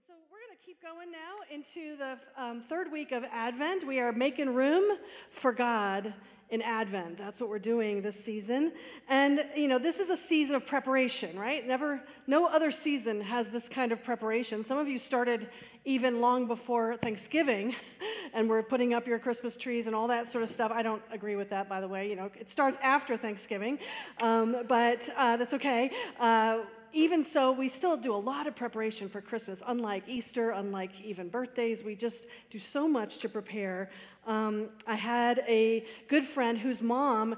And so we're going to keep going now into the um, third week of Advent. We are making room for God in Advent. That's what we're doing this season. And, you know, this is a season of preparation, right? Never, no other season has this kind of preparation. Some of you started even long before Thanksgiving and we're putting up your Christmas trees and all that sort of stuff. I don't agree with that, by the way. You know, it starts after Thanksgiving, um, but uh, that's okay. Uh, even so, we still do a lot of preparation for Christmas. Unlike Easter, unlike even birthdays, we just do so much to prepare. Um, I had a good friend whose mom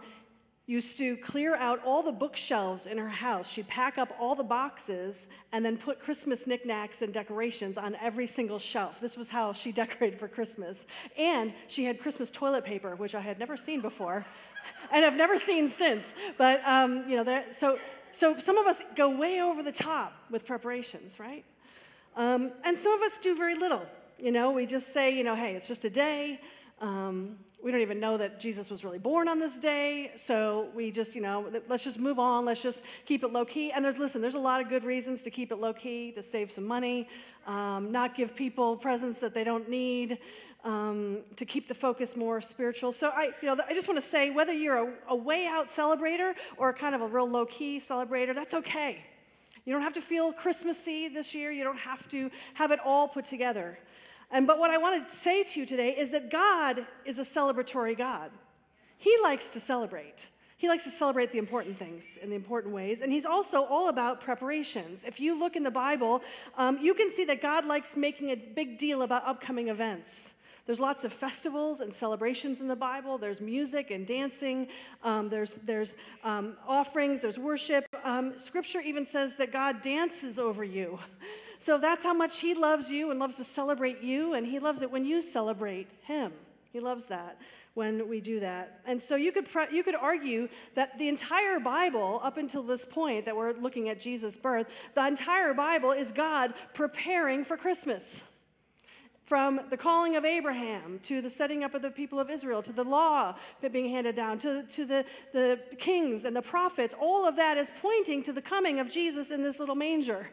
used to clear out all the bookshelves in her house. She'd pack up all the boxes and then put Christmas knickknacks and decorations on every single shelf. This was how she decorated for Christmas. And she had Christmas toilet paper, which I had never seen before and have never seen since. But, um, you know, there, so so some of us go way over the top with preparations, right? Um, and some of us do very little. You know, we just say, you know, hey, it's just a day. Um, we don't even know that Jesus was really born on this day. So we just, you know, let's just move on. Let's just keep it low key. And there's, listen, there's a lot of good reasons to keep it low key, to save some money, um, not give people presents that they don't need, um, to keep the focus more spiritual. So I, you know, I just want to say whether you're a, a way out celebrator or kind of a real low key celebrator, that's okay. You don't have to feel Christmassy this year. You don't have to have it all put together. And but what I want to say to you today is that God is a celebratory God. He likes to celebrate. He likes to celebrate the important things in the important ways. And he's also all about preparations. If you look in the Bible, um, you can see that God likes making a big deal about upcoming events. There's lots of festivals and celebrations in the Bible. There's music and dancing. Um, there's there's um, offerings. There's worship. Um, scripture even says that God dances over you. So that's how much He loves you and loves to celebrate you, and He loves it when you celebrate Him. He loves that when we do that. And so you could, pre- you could argue that the entire Bible, up until this point that we're looking at Jesus' birth, the entire Bible is God preparing for Christmas. From the calling of Abraham to the setting up of the people of Israel to the law being handed down to, to the, the kings and the prophets, all of that is pointing to the coming of Jesus in this little manger.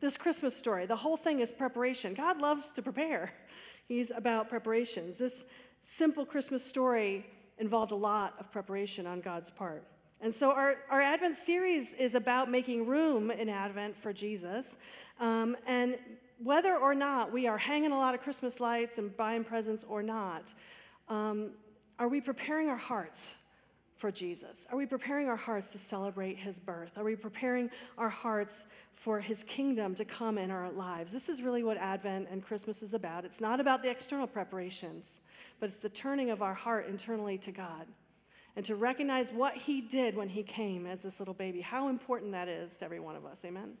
This Christmas story, the whole thing is preparation. God loves to prepare, He's about preparations. This simple Christmas story involved a lot of preparation on God's part. And so, our, our Advent series is about making room in Advent for Jesus. Um, and whether or not we are hanging a lot of Christmas lights and buying presents or not, um, are we preparing our hearts for Jesus? Are we preparing our hearts to celebrate his birth? Are we preparing our hearts for his kingdom to come in our lives? This is really what Advent and Christmas is about. It's not about the external preparations, but it's the turning of our heart internally to God and to recognize what he did when he came as this little baby. How important that is to every one of us. Amen.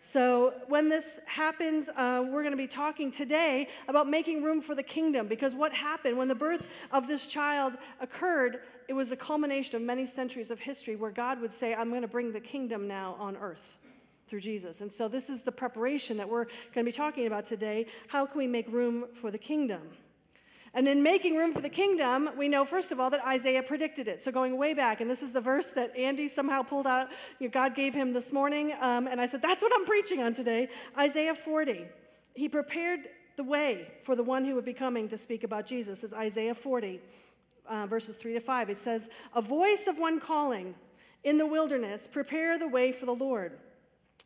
So, when this happens, uh, we're going to be talking today about making room for the kingdom because what happened when the birth of this child occurred, it was the culmination of many centuries of history where God would say, I'm going to bring the kingdom now on earth through Jesus. And so, this is the preparation that we're going to be talking about today. How can we make room for the kingdom? And in making room for the kingdom, we know, first of all, that Isaiah predicted it. So going way back, and this is the verse that Andy somehow pulled out, you know, God gave him this morning. Um, and I said, that's what I'm preaching on today Isaiah 40. He prepared the way for the one who would be coming to speak about Jesus, is Isaiah 40, uh, verses 3 to 5. It says, A voice of one calling in the wilderness, prepare the way for the Lord.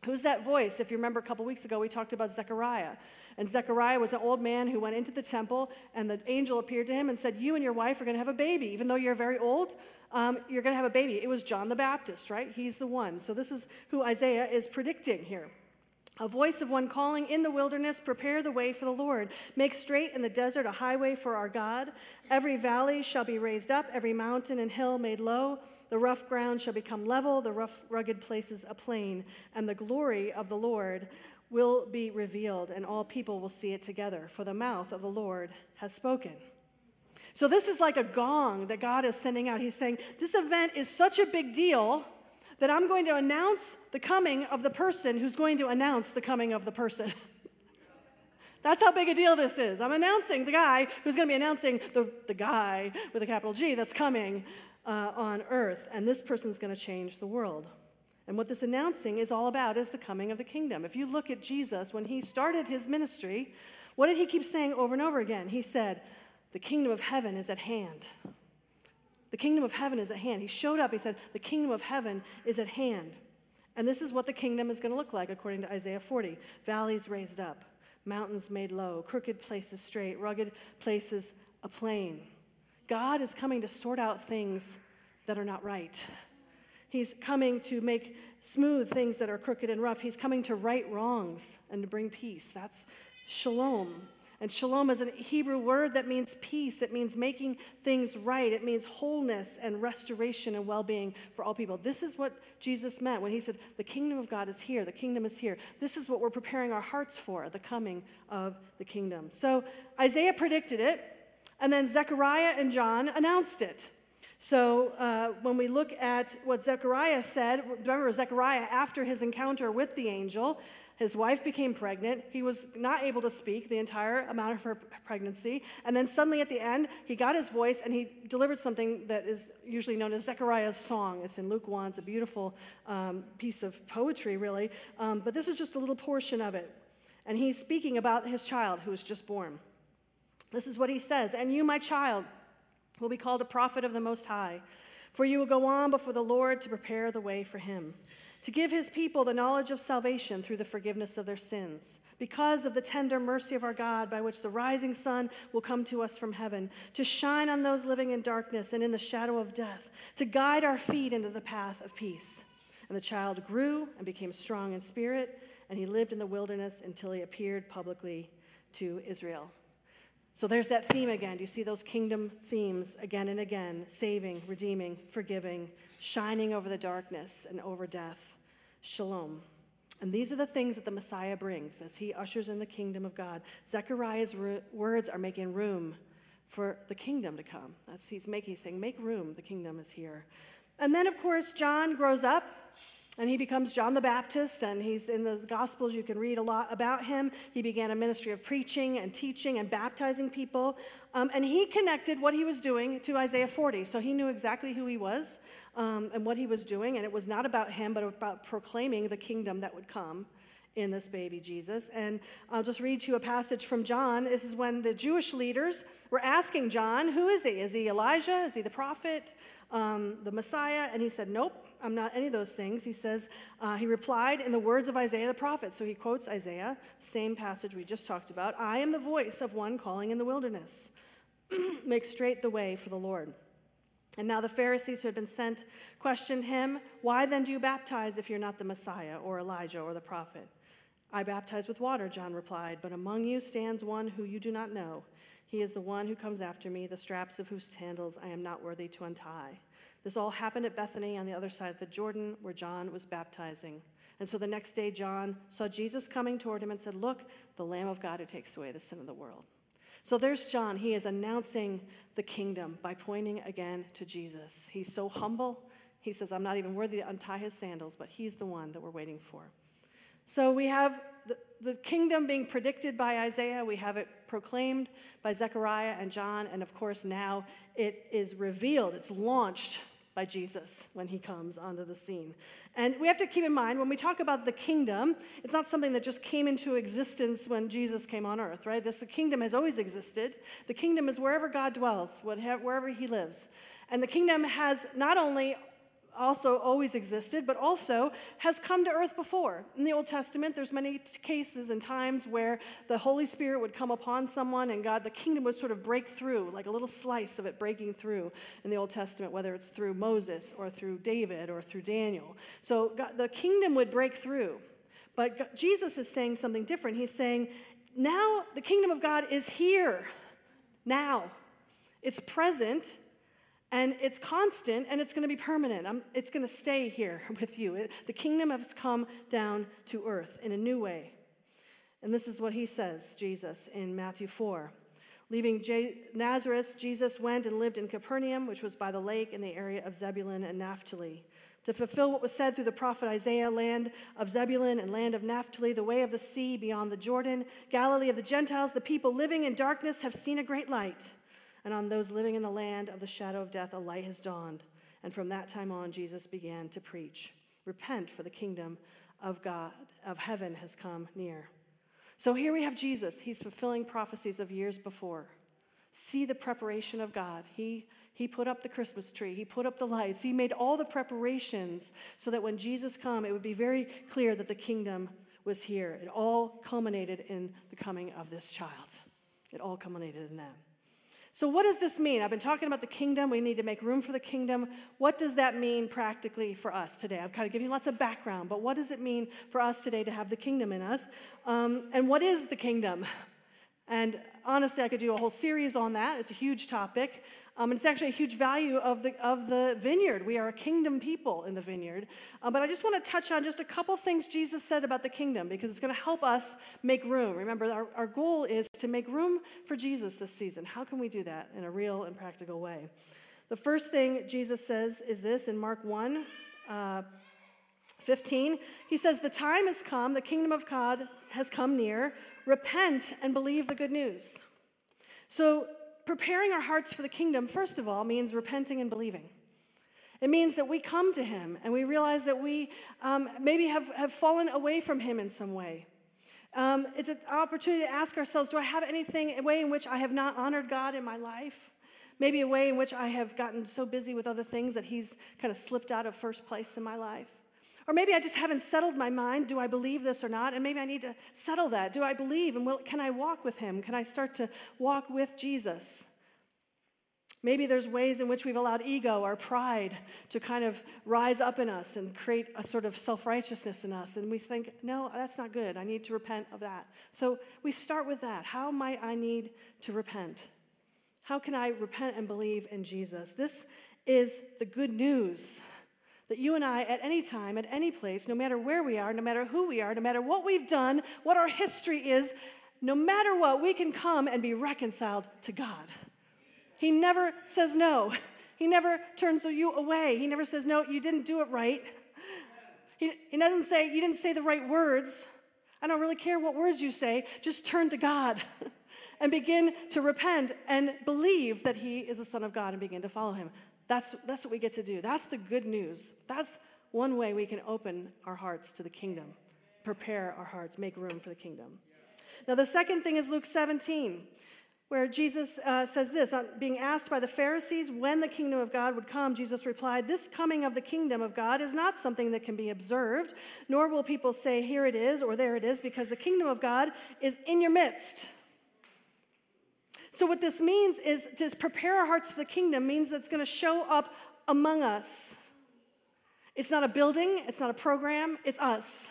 Who's that voice? If you remember a couple weeks ago, we talked about Zechariah. And Zechariah was an old man who went into the temple, and the angel appeared to him and said, You and your wife are going to have a baby. Even though you're very old, um, you're going to have a baby. It was John the Baptist, right? He's the one. So this is who Isaiah is predicting here. A voice of one calling in the wilderness, prepare the way for the Lord. Make straight in the desert a highway for our God. Every valley shall be raised up, every mountain and hill made low. The rough ground shall become level, the rough, rugged places a plain. And the glory of the Lord will be revealed, and all people will see it together, for the mouth of the Lord has spoken. So, this is like a gong that God is sending out. He's saying, This event is such a big deal that I'm going to announce the coming of the person who's going to announce the coming of the person. That's how big a deal this is. I'm announcing the guy who's going to be announcing the, the guy with a capital G that's coming uh, on earth, and this person's going to change the world. And what this announcing is all about is the coming of the kingdom. If you look at Jesus, when he started his ministry, what did he keep saying over and over again? He said, The kingdom of heaven is at hand. The kingdom of heaven is at hand. He showed up, he said, The kingdom of heaven is at hand. And this is what the kingdom is going to look like according to Isaiah 40 valleys raised up, mountains made low, crooked places straight, rugged places a plain. God is coming to sort out things that are not right. He's coming to make smooth things that are crooked and rough. He's coming to right wrongs and to bring peace. That's shalom. And shalom is a Hebrew word that means peace. It means making things right. It means wholeness and restoration and well being for all people. This is what Jesus meant when he said, The kingdom of God is here. The kingdom is here. This is what we're preparing our hearts for, the coming of the kingdom. So Isaiah predicted it, and then Zechariah and John announced it. So uh, when we look at what Zechariah said, remember Zechariah, after his encounter with the angel, his wife became pregnant. He was not able to speak the entire amount of her pregnancy. And then suddenly at the end, he got his voice and he delivered something that is usually known as Zechariah's song. It's in Luke 1. It's a beautiful um, piece of poetry, really. Um, but this is just a little portion of it. And he's speaking about his child who was just born. This is what he says And you, my child, will be called a prophet of the Most High, for you will go on before the Lord to prepare the way for him to give his people the knowledge of salvation through the forgiveness of their sins, because of the tender mercy of our God, by which the rising sun will come to us from heaven, to shine on those living in darkness and in the shadow of death, to guide our feet into the path of peace. And the child grew and became strong in spirit, and he lived in the wilderness until he appeared publicly to Israel. So there's that theme again. Do you see those kingdom themes again and again? Saving, redeeming, forgiving, shining over the darkness and over death. Shalom. And these are the things that the Messiah brings as he ushers in the kingdom of God. Zechariah's words are making room for the kingdom to come. That's he's making, he's saying, make room, the kingdom is here. And then, of course, John grows up and he becomes John the Baptist, and he's in the Gospels. You can read a lot about him. He began a ministry of preaching and teaching and baptizing people. Um, and he connected what he was doing to Isaiah 40. So he knew exactly who he was um, and what he was doing. And it was not about him, but about proclaiming the kingdom that would come in this baby Jesus. And I'll just read to you a passage from John. This is when the Jewish leaders were asking John, Who is he? Is he Elijah? Is he the prophet? Um, the Messiah? And he said, Nope, I'm not any of those things. He says, uh, He replied in the words of Isaiah the prophet. So he quotes Isaiah, same passage we just talked about I am the voice of one calling in the wilderness. Make straight the way for the Lord. And now the Pharisees who had been sent questioned him, Why then do you baptize if you're not the Messiah or Elijah or the prophet? I baptize with water, John replied, but among you stands one who you do not know. He is the one who comes after me, the straps of whose sandals I am not worthy to untie. This all happened at Bethany on the other side of the Jordan, where John was baptizing. And so the next day, John saw Jesus coming toward him and said, Look, the Lamb of God who takes away the sin of the world. So there's John. He is announcing the kingdom by pointing again to Jesus. He's so humble. He says, I'm not even worthy to untie his sandals, but he's the one that we're waiting for. So we have the, the kingdom being predicted by Isaiah, we have it proclaimed by Zechariah and John, and of course now it is revealed, it's launched by Jesus when he comes onto the scene. And we have to keep in mind when we talk about the kingdom, it's not something that just came into existence when Jesus came on earth, right? This the kingdom has always existed. The kingdom is wherever God dwells, wherever he lives. And the kingdom has not only also always existed, but also has come to earth before. In the Old Testament, there's many cases and times where the Holy Spirit would come upon someone and God, the kingdom would sort of break through, like a little slice of it breaking through in the Old Testament, whether it's through Moses or through David or through Daniel. So God, the kingdom would break through. But God, Jesus is saying something different. He's saying, now the kingdom of God is here. Now. It's present and it's constant and it's going to be permanent. I'm, it's going to stay here with you. It, the kingdom has come down to earth in a new way. And this is what he says, Jesus, in Matthew 4. Leaving J- Nazareth, Jesus went and lived in Capernaum, which was by the lake in the area of Zebulun and Naphtali. To fulfill what was said through the prophet Isaiah, land of Zebulun and land of Naphtali, the way of the sea beyond the Jordan, Galilee of the Gentiles, the people living in darkness have seen a great light and on those living in the land of the shadow of death, a light has dawned. And from that time on, Jesus began to preach Repent, for the kingdom of God, of heaven, has come near. So here we have Jesus. He's fulfilling prophecies of years before. See the preparation of God. He, he put up the Christmas tree, He put up the lights, He made all the preparations so that when Jesus come, it would be very clear that the kingdom was here. It all culminated in the coming of this child. It all culminated in that. So, what does this mean? I've been talking about the kingdom. We need to make room for the kingdom. What does that mean practically for us today? I've kind of given you lots of background, but what does it mean for us today to have the kingdom in us? Um, and what is the kingdom? And honestly, I could do a whole series on that. It's a huge topic. Um, and it's actually a huge value of the, of the vineyard. We are a kingdom people in the vineyard. Uh, but I just want to touch on just a couple things Jesus said about the kingdom because it's going to help us make room. Remember, our, our goal is to make room for Jesus this season. How can we do that in a real and practical way? The first thing Jesus says is this in Mark 1 uh, 15. He says, The time has come, the kingdom of God has come near. Repent and believe the good news. So, preparing our hearts for the kingdom, first of all, means repenting and believing. It means that we come to Him and we realize that we um, maybe have, have fallen away from Him in some way. Um, it's an opportunity to ask ourselves do I have anything, a way in which I have not honored God in my life? Maybe a way in which I have gotten so busy with other things that He's kind of slipped out of first place in my life. Or maybe I just haven't settled my mind. Do I believe this or not? And maybe I need to settle that. Do I believe? And will, can I walk with him? Can I start to walk with Jesus? Maybe there's ways in which we've allowed ego or pride to kind of rise up in us and create a sort of self righteousness in us. And we think, no, that's not good. I need to repent of that. So we start with that. How might I need to repent? How can I repent and believe in Jesus? This is the good news that you and I, at any time, at any place, no matter where we are, no matter who we are, no matter what we've done, what our history is, no matter what, we can come and be reconciled to God. He never says no. He never turns you away. He never says, No, you didn't do it right. He, he doesn't say, You didn't say the right words. I don't really care what words you say. Just turn to God and begin to repent and believe that He is the Son of God and begin to follow Him. That's, that's what we get to do. That's the good news. That's one way we can open our hearts to the kingdom, prepare our hearts, make room for the kingdom. Now, the second thing is Luke 17, where Jesus uh, says this on being asked by the Pharisees when the kingdom of God would come, Jesus replied, This coming of the kingdom of God is not something that can be observed, nor will people say, Here it is or there it is, because the kingdom of God is in your midst. So, what this means is to prepare our hearts for the kingdom means it's going to show up among us. It's not a building, it's not a program, it's us.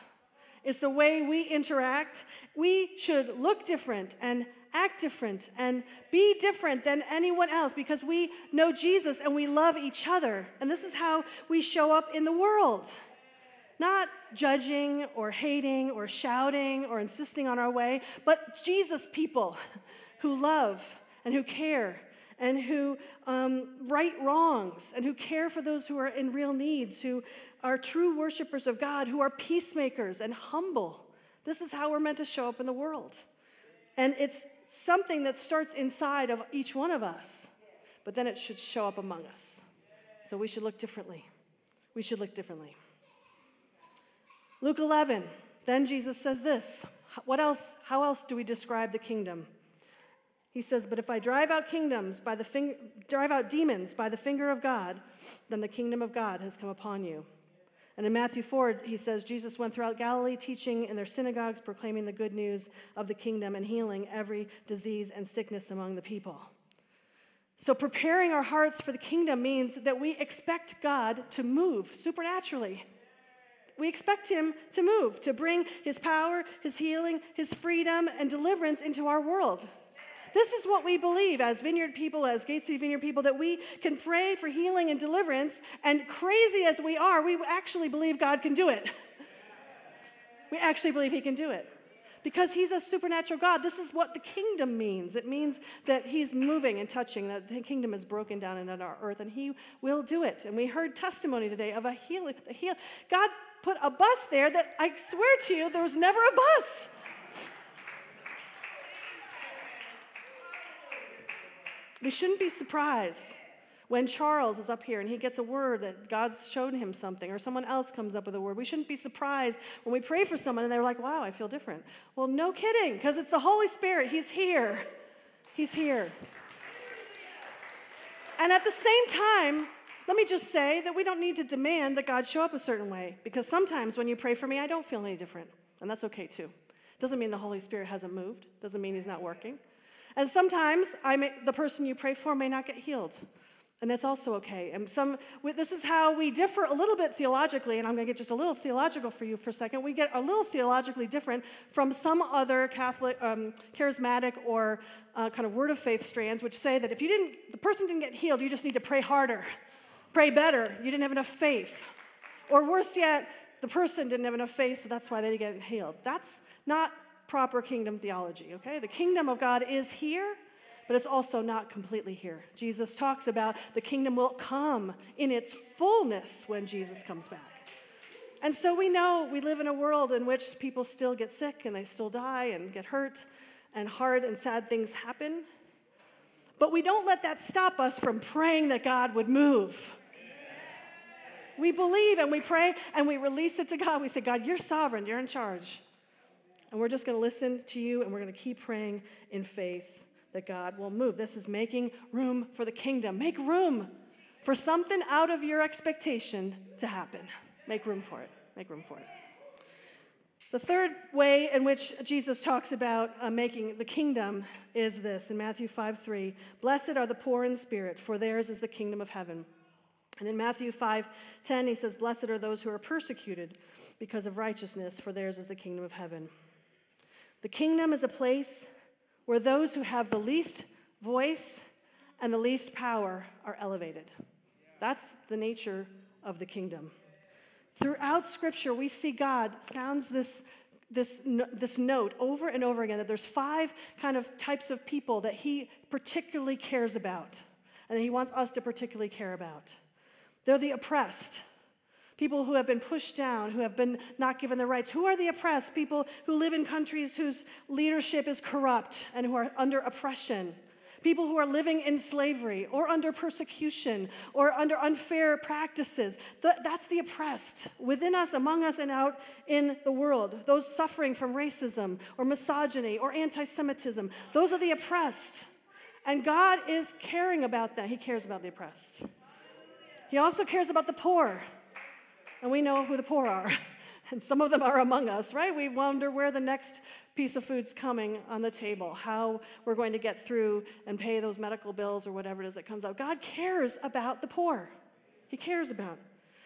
It's the way we interact. We should look different and act different and be different than anyone else because we know Jesus and we love each other. And this is how we show up in the world. Not judging or hating or shouting or insisting on our way, but Jesus people who love and who care and who um, right wrongs and who care for those who are in real needs, who are true worshipers of God, who are peacemakers and humble. This is how we're meant to show up in the world. And it's something that starts inside of each one of us, but then it should show up among us. So we should look differently. We should look differently. Luke 11, then Jesus says this. What else? How else do we describe the kingdom? He says, But if I drive out kingdoms by the drive out demons by the finger of God, then the kingdom of God has come upon you. And in Matthew 4, he says, Jesus went throughout Galilee, teaching in their synagogues, proclaiming the good news of the kingdom and healing every disease and sickness among the people. So, preparing our hearts for the kingdom means that we expect God to move supernaturally. We expect Him to move, to bring His power, His healing, His freedom, and deliverance into our world. This is what we believe as vineyard people, as Gate City Vineyard people, that we can pray for healing and deliverance. And crazy as we are, we actually believe God can do it. we actually believe He can do it. Because He's a supernatural God. This is what the kingdom means. It means that He's moving and touching, that the kingdom is broken down into our earth, and He will do it. And we heard testimony today of a healing. Heal. God put a bus there that I swear to you, there was never a bus. We shouldn't be surprised. When Charles is up here and he gets a word that God's shown him something, or someone else comes up with a word, we shouldn't be surprised when we pray for someone and they're like, wow, I feel different. Well, no kidding, because it's the Holy Spirit. He's here. He's here. And at the same time, let me just say that we don't need to demand that God show up a certain way, because sometimes when you pray for me, I don't feel any different, and that's okay too. Doesn't mean the Holy Spirit hasn't moved, doesn't mean He's not working. And sometimes may, the person you pray for may not get healed. And that's also okay. And some, this is how we differ a little bit theologically, and I'm going to get just a little theological for you for a second. We get a little theologically different from some other Catholic, um, charismatic, or uh, kind of word of faith strands, which say that if you didn't, the person didn't get healed, you just need to pray harder, pray better. You didn't have enough faith. Or worse yet, the person didn't have enough faith, so that's why they didn't get healed. That's not proper kingdom theology, okay? The kingdom of God is here but it's also not completely here. Jesus talks about the kingdom will come in its fullness when Jesus comes back. And so we know we live in a world in which people still get sick and they still die and get hurt and hard and sad things happen. But we don't let that stop us from praying that God would move. We believe and we pray and we release it to God. We say, God, you're sovereign, you're in charge. And we're just going to listen to you and we're going to keep praying in faith that God will move. This is making room for the kingdom. Make room for something out of your expectation to happen. Make room for it. Make room for it. The third way in which Jesus talks about uh, making the kingdom is this in Matthew 5 3. Blessed are the poor in spirit, for theirs is the kingdom of heaven. And in Matthew 5 10, he says, Blessed are those who are persecuted because of righteousness, for theirs is the kingdom of heaven. The kingdom is a place where those who have the least voice and the least power are elevated. That's the nature of the kingdom. Throughout Scripture, we see God sounds this, this, this note over and over again that there's five kind of types of people that He particularly cares about and that He wants us to particularly care about. They're the oppressed, people who have been pushed down, who have been not given their rights. Who are the oppressed? People who live in countries whose leadership is corrupt and who are under oppression. People who are living in slavery or under persecution or under unfair practices. That's the oppressed within us, among us, and out in the world. Those suffering from racism or misogyny or anti Semitism. Those are the oppressed. And God is caring about that. He cares about the oppressed. He also cares about the poor and we know who the poor are. And some of them are among us, right? We wonder where the next piece of food's coming on the table, how we're going to get through and pay those medical bills or whatever it is that comes out. God cares about the poor. He cares about.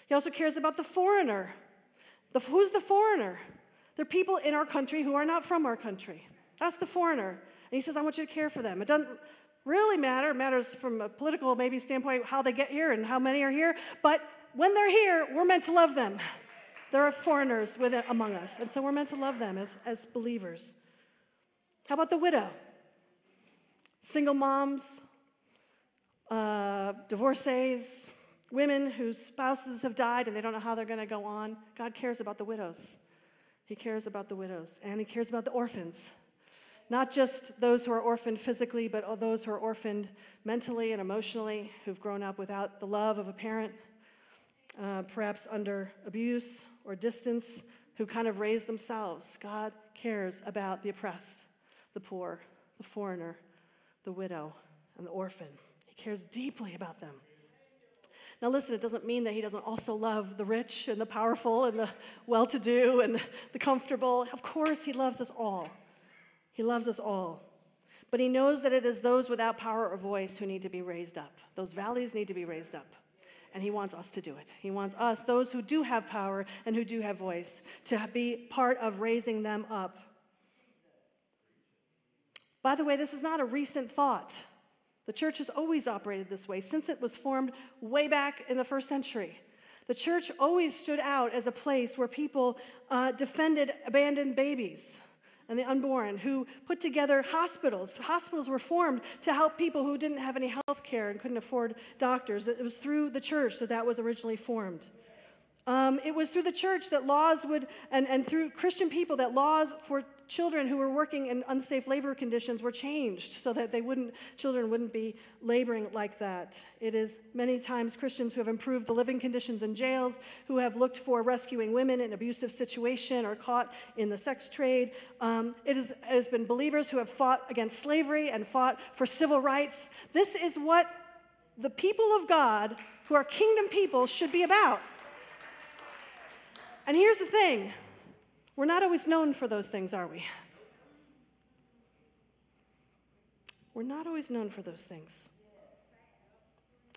He also cares about the foreigner. The, who's the foreigner? They're people in our country who are not from our country. That's the foreigner. And he says, I want you to care for them. It doesn't really matter. It matters from a political maybe standpoint how they get here and how many are here, but when they're here, we're meant to love them. There are foreigners with it among us, and so we're meant to love them as, as believers. How about the widow? Single moms, uh, divorcees, women whose spouses have died and they don't know how they're going to go on. God cares about the widows. He cares about the widows, and He cares about the orphans. Not just those who are orphaned physically, but those who are orphaned mentally and emotionally, who've grown up without the love of a parent uh, perhaps under abuse or distance, who kind of raise themselves. God cares about the oppressed, the poor, the foreigner, the widow, and the orphan. He cares deeply about them. Now, listen, it doesn't mean that he doesn't also love the rich and the powerful and the well to do and the comfortable. Of course, he loves us all. He loves us all. But he knows that it is those without power or voice who need to be raised up. Those valleys need to be raised up and He wants us to do it. He wants us, those who do have power and who do have voice, to be part of raising them up. By the way, this is not a recent thought. The church has always operated this way since it was formed way back in the first century. The church always stood out as a place where people uh, defended abandoned babies and the unborn, who put together hospitals. Hospitals were formed to help people who didn't have any health care and couldn't afford doctors. It was through the church that that was originally formed. Um, it was through the church that laws would, and, and through Christian people, that laws for children who were working in unsafe labor conditions were changed so that they wouldn't, children wouldn't be laboring like that. It is many times Christians who have improved the living conditions in jails, who have looked for rescuing women in abusive situation or caught in the sex trade. Um, it, is, it has been believers who have fought against slavery and fought for civil rights. This is what the people of God, who are kingdom people, should be about. And here's the thing we're not always known for those things, are we? We're not always known for those things.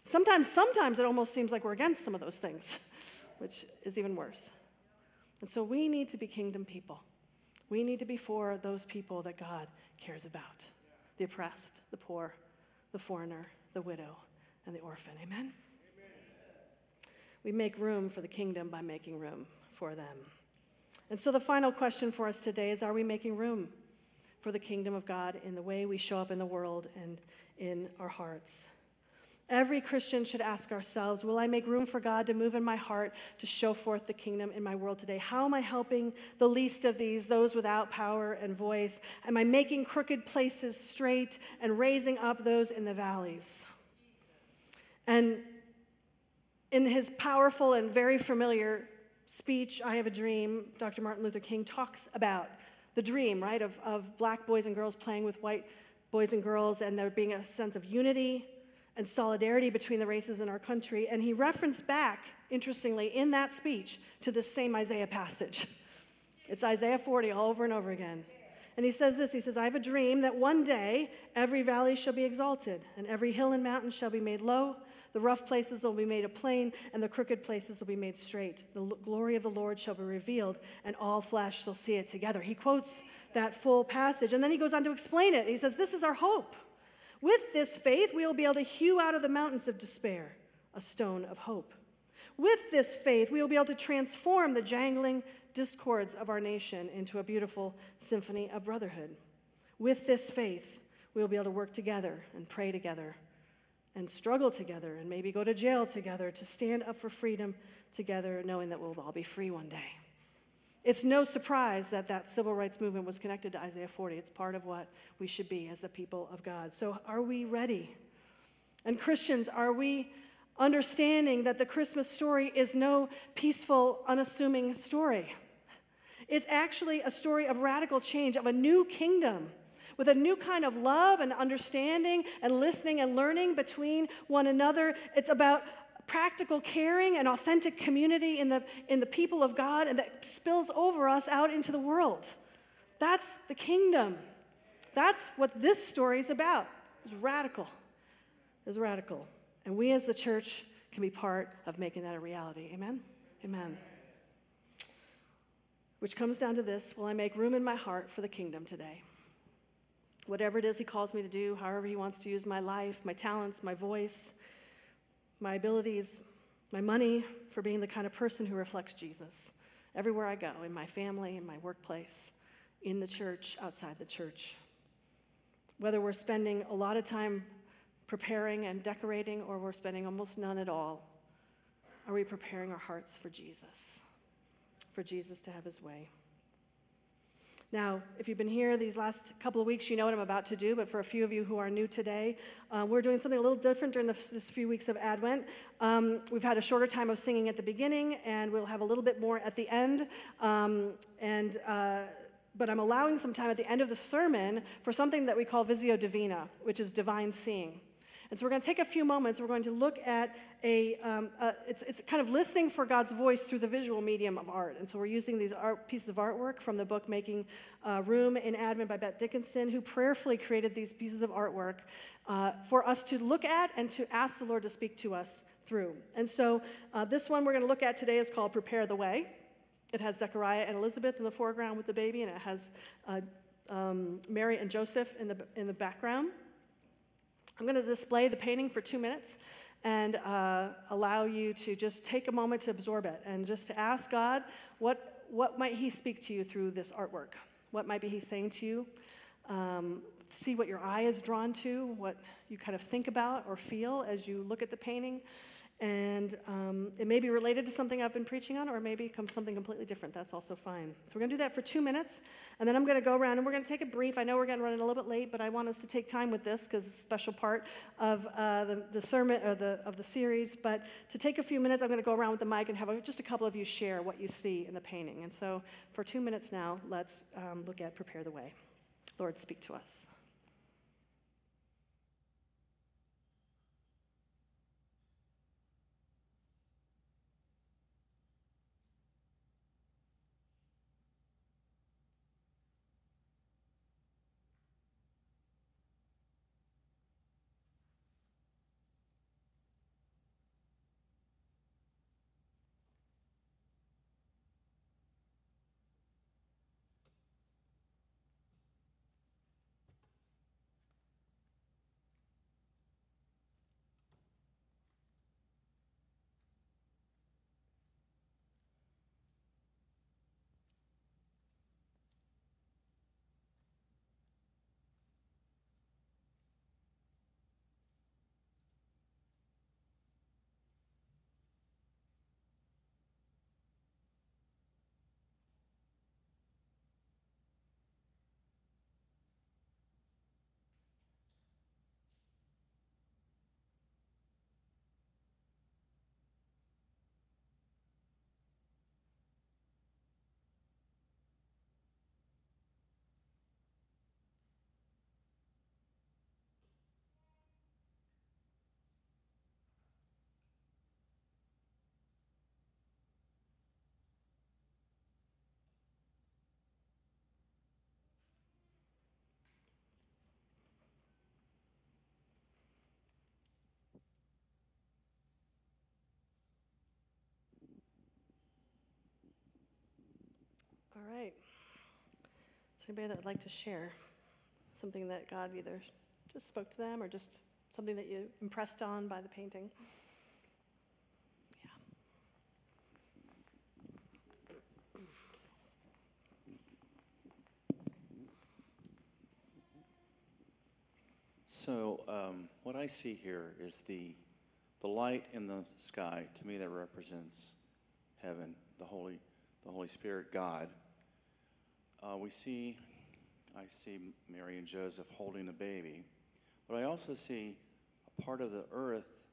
Sometimes, sometimes it almost seems like we're against some of those things, which is even worse. And so we need to be kingdom people. We need to be for those people that God cares about the oppressed, the poor, the foreigner, the widow, and the orphan. Amen? Amen? We make room for the kingdom by making room for them. And so the final question for us today is Are we making room for the kingdom of God in the way we show up in the world and in our hearts? Every Christian should ask ourselves Will I make room for God to move in my heart to show forth the kingdom in my world today? How am I helping the least of these, those without power and voice? Am I making crooked places straight and raising up those in the valleys? And in his powerful and very familiar speech, I Have a Dream, Dr. Martin Luther King talks about the dream, right, of, of black boys and girls playing with white boys and girls, and there being a sense of unity and solidarity between the races in our country. And he referenced back, interestingly, in that speech to the same Isaiah passage. It's Isaiah 40 all over and over again. And he says this He says, I have a dream that one day every valley shall be exalted, and every hill and mountain shall be made low, the rough places will be made a plain, and the crooked places will be made straight. The glory of the Lord shall be revealed, and all flesh shall see it together. He quotes that full passage, and then he goes on to explain it. He says, This is our hope. With this faith, we will be able to hew out of the mountains of despair a stone of hope. With this faith, we will be able to transform the jangling discords of our nation into a beautiful symphony of brotherhood. With this faith, we will be able to work together and pray together and struggle together and maybe go to jail together to stand up for freedom together, knowing that we'll all be free one day. It's no surprise that that civil rights movement was connected to Isaiah 40. It's part of what we should be as the people of God. So, are we ready? And, Christians, are we understanding that the Christmas story is no peaceful, unassuming story? It's actually a story of radical change, of a new kingdom with a new kind of love and understanding and listening and learning between one another. It's about practical caring and authentic community in the, in the people of God and that spills over us out into the world. That's the kingdom. That's what this story is about. It's radical. It's radical. And we as the church can be part of making that a reality. Amen? Amen. Which comes down to this Will I make room in my heart for the kingdom today? Whatever it is He calls me to do, however He wants to use my life, my talents, my voice, my abilities, my money for being the kind of person who reflects Jesus everywhere I go, in my family, in my workplace, in the church, outside the church. Whether we're spending a lot of time preparing and decorating or we're spending almost none at all, are we preparing our hearts for Jesus? For Jesus to have his way. Now, if you've been here these last couple of weeks, you know what I'm about to do, but for a few of you who are new today, uh, we're doing something a little different during the, this few weeks of Advent. Um, we've had a shorter time of singing at the beginning, and we'll have a little bit more at the end. Um, and uh, but I'm allowing some time at the end of the sermon for something that we call Visio Divina, which is divine seeing. And so we're going to take a few moments. We're going to look at a, um, a, it's, it's kind of listening for God's voice through the visual medium of art. And so we're using these art, pieces of artwork from the book Making uh, Room in Advent by Bette Dickinson, who prayerfully created these pieces of artwork uh, for us to look at and to ask the Lord to speak to us through. And so uh, this one we're going to look at today is called Prepare the Way. It has Zechariah and Elizabeth in the foreground with the baby, and it has uh, um, Mary and Joseph in the, in the background. I'm going to display the painting for two minutes and uh, allow you to just take a moment to absorb it and just to ask God, what, what might He speak to you through this artwork? What might be He saying to you? Um, see what your eye is drawn to, what you kind of think about or feel as you look at the painting, And um, it may be related to something I've been preaching on, or maybe something completely different. That's also fine. So we're going to do that for two minutes, and then I'm going to go around and we're going to take a brief. I know we're going to run a little bit late, but I want us to take time with this because it's a special part of uh, the, the sermon or the of the series. But to take a few minutes, I'm going to go around with the mic and have just a couple of you share what you see in the painting. And so for two minutes now, let's um, look at prepare the way. Lord, speak to us. All right. Is anybody that would like to share something that God either just spoke to them or just something that you impressed on by the painting? Yeah. So, um, what I see here is the, the light in the sky. To me, that represents heaven, the Holy, the Holy Spirit, God. Uh, we see, I see Mary and Joseph holding the baby, but I also see a part of the earth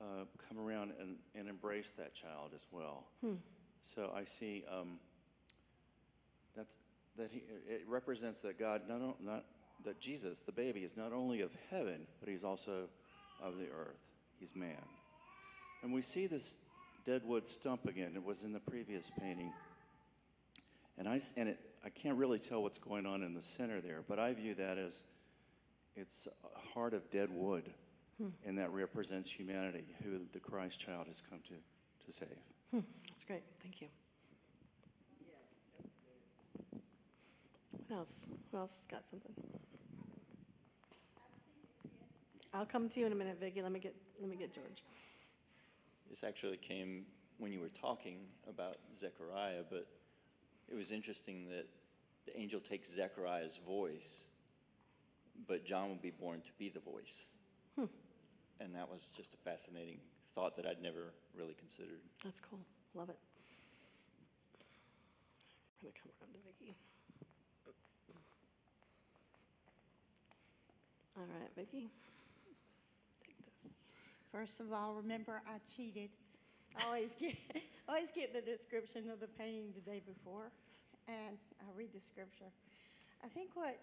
uh, come around and, and embrace that child as well. So I see um, that's that he, it represents that God not, not that Jesus, the baby, is not only of heaven, but he's also of the earth. He's man. And we see this dead wood stump again. It was in the previous painting. And I s- and it I can't really tell what's going on in the center there, but I view that as it's a heart of dead wood, and that represents humanity, who the Christ child has come to to save. Hmm, That's great. Thank you. What else? Who else has got something? I'll come to you in a minute, Vicki. Let me get let me get George. This actually came when you were talking about Zechariah, but it was interesting that the angel takes Zechariah's voice, but John will be born to be the voice. Hmm. And that was just a fascinating thought that I'd never really considered. That's cool. Love it. I'm gonna come around to Vicki. All right, Vicki. Take this. First of all, remember I cheated. I always get, always get the description of the painting the day before, and I read the scripture. I think what,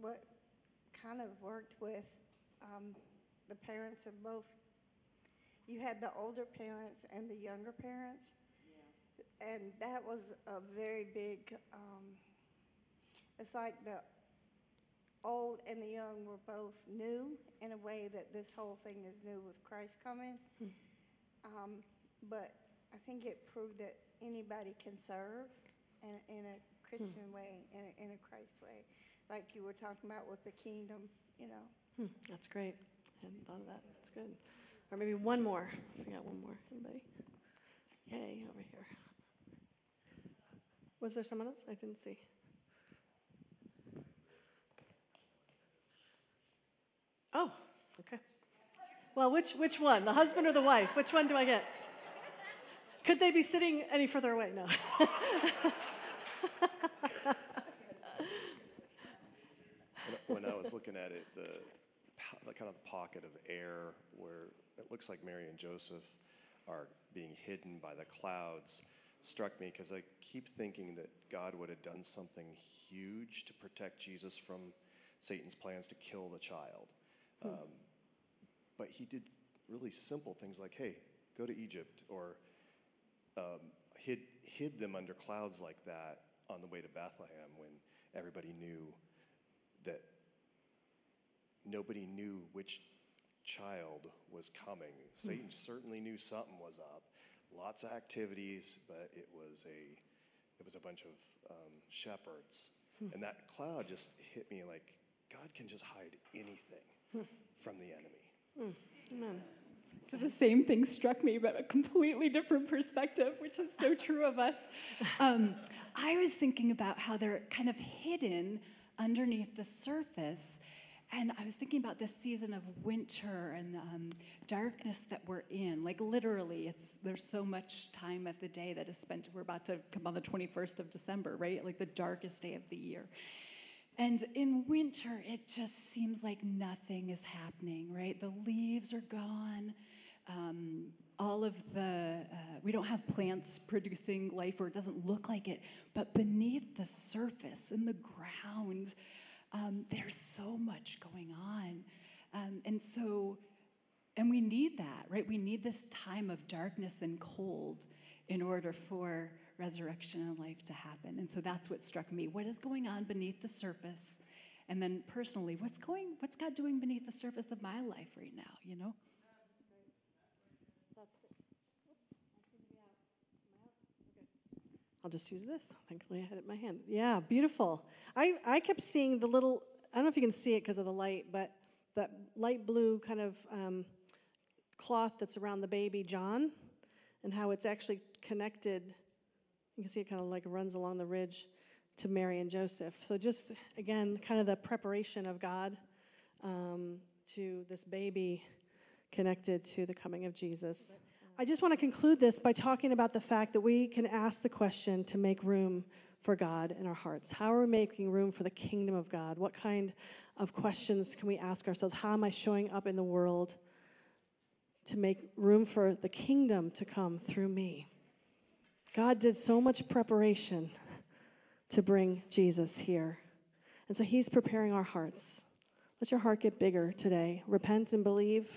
what kind of worked with um, the parents of both, you had the older parents and the younger parents. And that was a very big, um, it's like the old and the young were both new in a way that this whole thing is new with Christ coming. Um, but I think it proved that anybody can serve in, in a Christian way, in a, in a Christ way, like you were talking about with the kingdom, you know. Hmm, that's great. I hadn't thought of that. That's good. Or maybe one more. I forgot one more. Anybody? Yay, over here. Was there someone else? I didn't see. Oh, okay. Well, which, which one? The husband or the wife? Which one do I get? Could they be sitting any further away? No. When I was looking at it, the, the kind of the pocket of air where it looks like Mary and Joseph are being hidden by the clouds struck me because I keep thinking that God would have done something huge to protect Jesus from Satan's plans to kill the child. Um, but he did really simple things like, hey, go to Egypt, or um, hid, hid them under clouds like that on the way to Bethlehem when everybody knew that nobody knew which child was coming. Satan certainly knew something was up. Lots of activities, but it was a it was a bunch of um, shepherds, and that cloud just hit me like God can just hide anything from the enemy. Amen. So the same thing struck me, but a completely different perspective, which is so true of us. Um, I was thinking about how they're kind of hidden underneath the surface. And I was thinking about this season of winter and um, darkness that we're in. Like literally, it's there's so much time of the day that is spent. We're about to come on the 21st of December, right? Like the darkest day of the year. And in winter, it just seems like nothing is happening, right? The leaves are gone. Um, all of the, uh, we don't have plants producing life, or it doesn't look like it. But beneath the surface, in the ground, um, there's so much going on. Um, and so, and we need that, right? We need this time of darkness and cold in order for resurrection and life to happen. And so that's what struck me. What is going on beneath the surface? And then personally, what's going what's God doing beneath the surface of my life right now, you know? I'll just use this. Thankfully, I had it in my hand. Yeah, beautiful. I, I kept seeing the little, I don't know if you can see it because of the light, but that light blue kind of um, cloth that's around the baby John and how it's actually connected. You can see it kind of like runs along the ridge to Mary and Joseph. So, just again, kind of the preparation of God um, to this baby connected to the coming of Jesus. I just want to conclude this by talking about the fact that we can ask the question to make room for God in our hearts. How are we making room for the kingdom of God? What kind of questions can we ask ourselves? How am I showing up in the world to make room for the kingdom to come through me? God did so much preparation to bring Jesus here. And so he's preparing our hearts. Let your heart get bigger today. Repent and believe.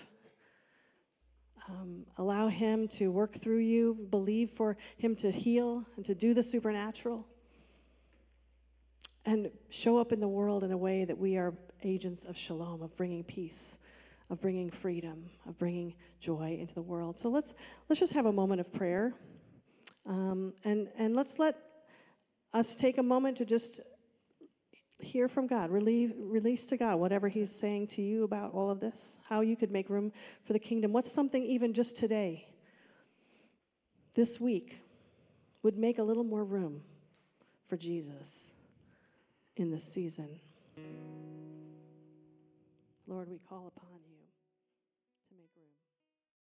Um, allow Him to work through you. Believe for Him to heal and to do the supernatural. And show up in the world in a way that we are agents of shalom, of bringing peace, of bringing freedom, of bringing joy into the world. So let's let's just have a moment of prayer, um, and and let's let us take a moment to just hear from God, relieve, release to God whatever He's saying to you about all of this, how you could make room for the kingdom. What's something even just today, this week, would make a little more room for Jesus in this season? Lord, we call upon you.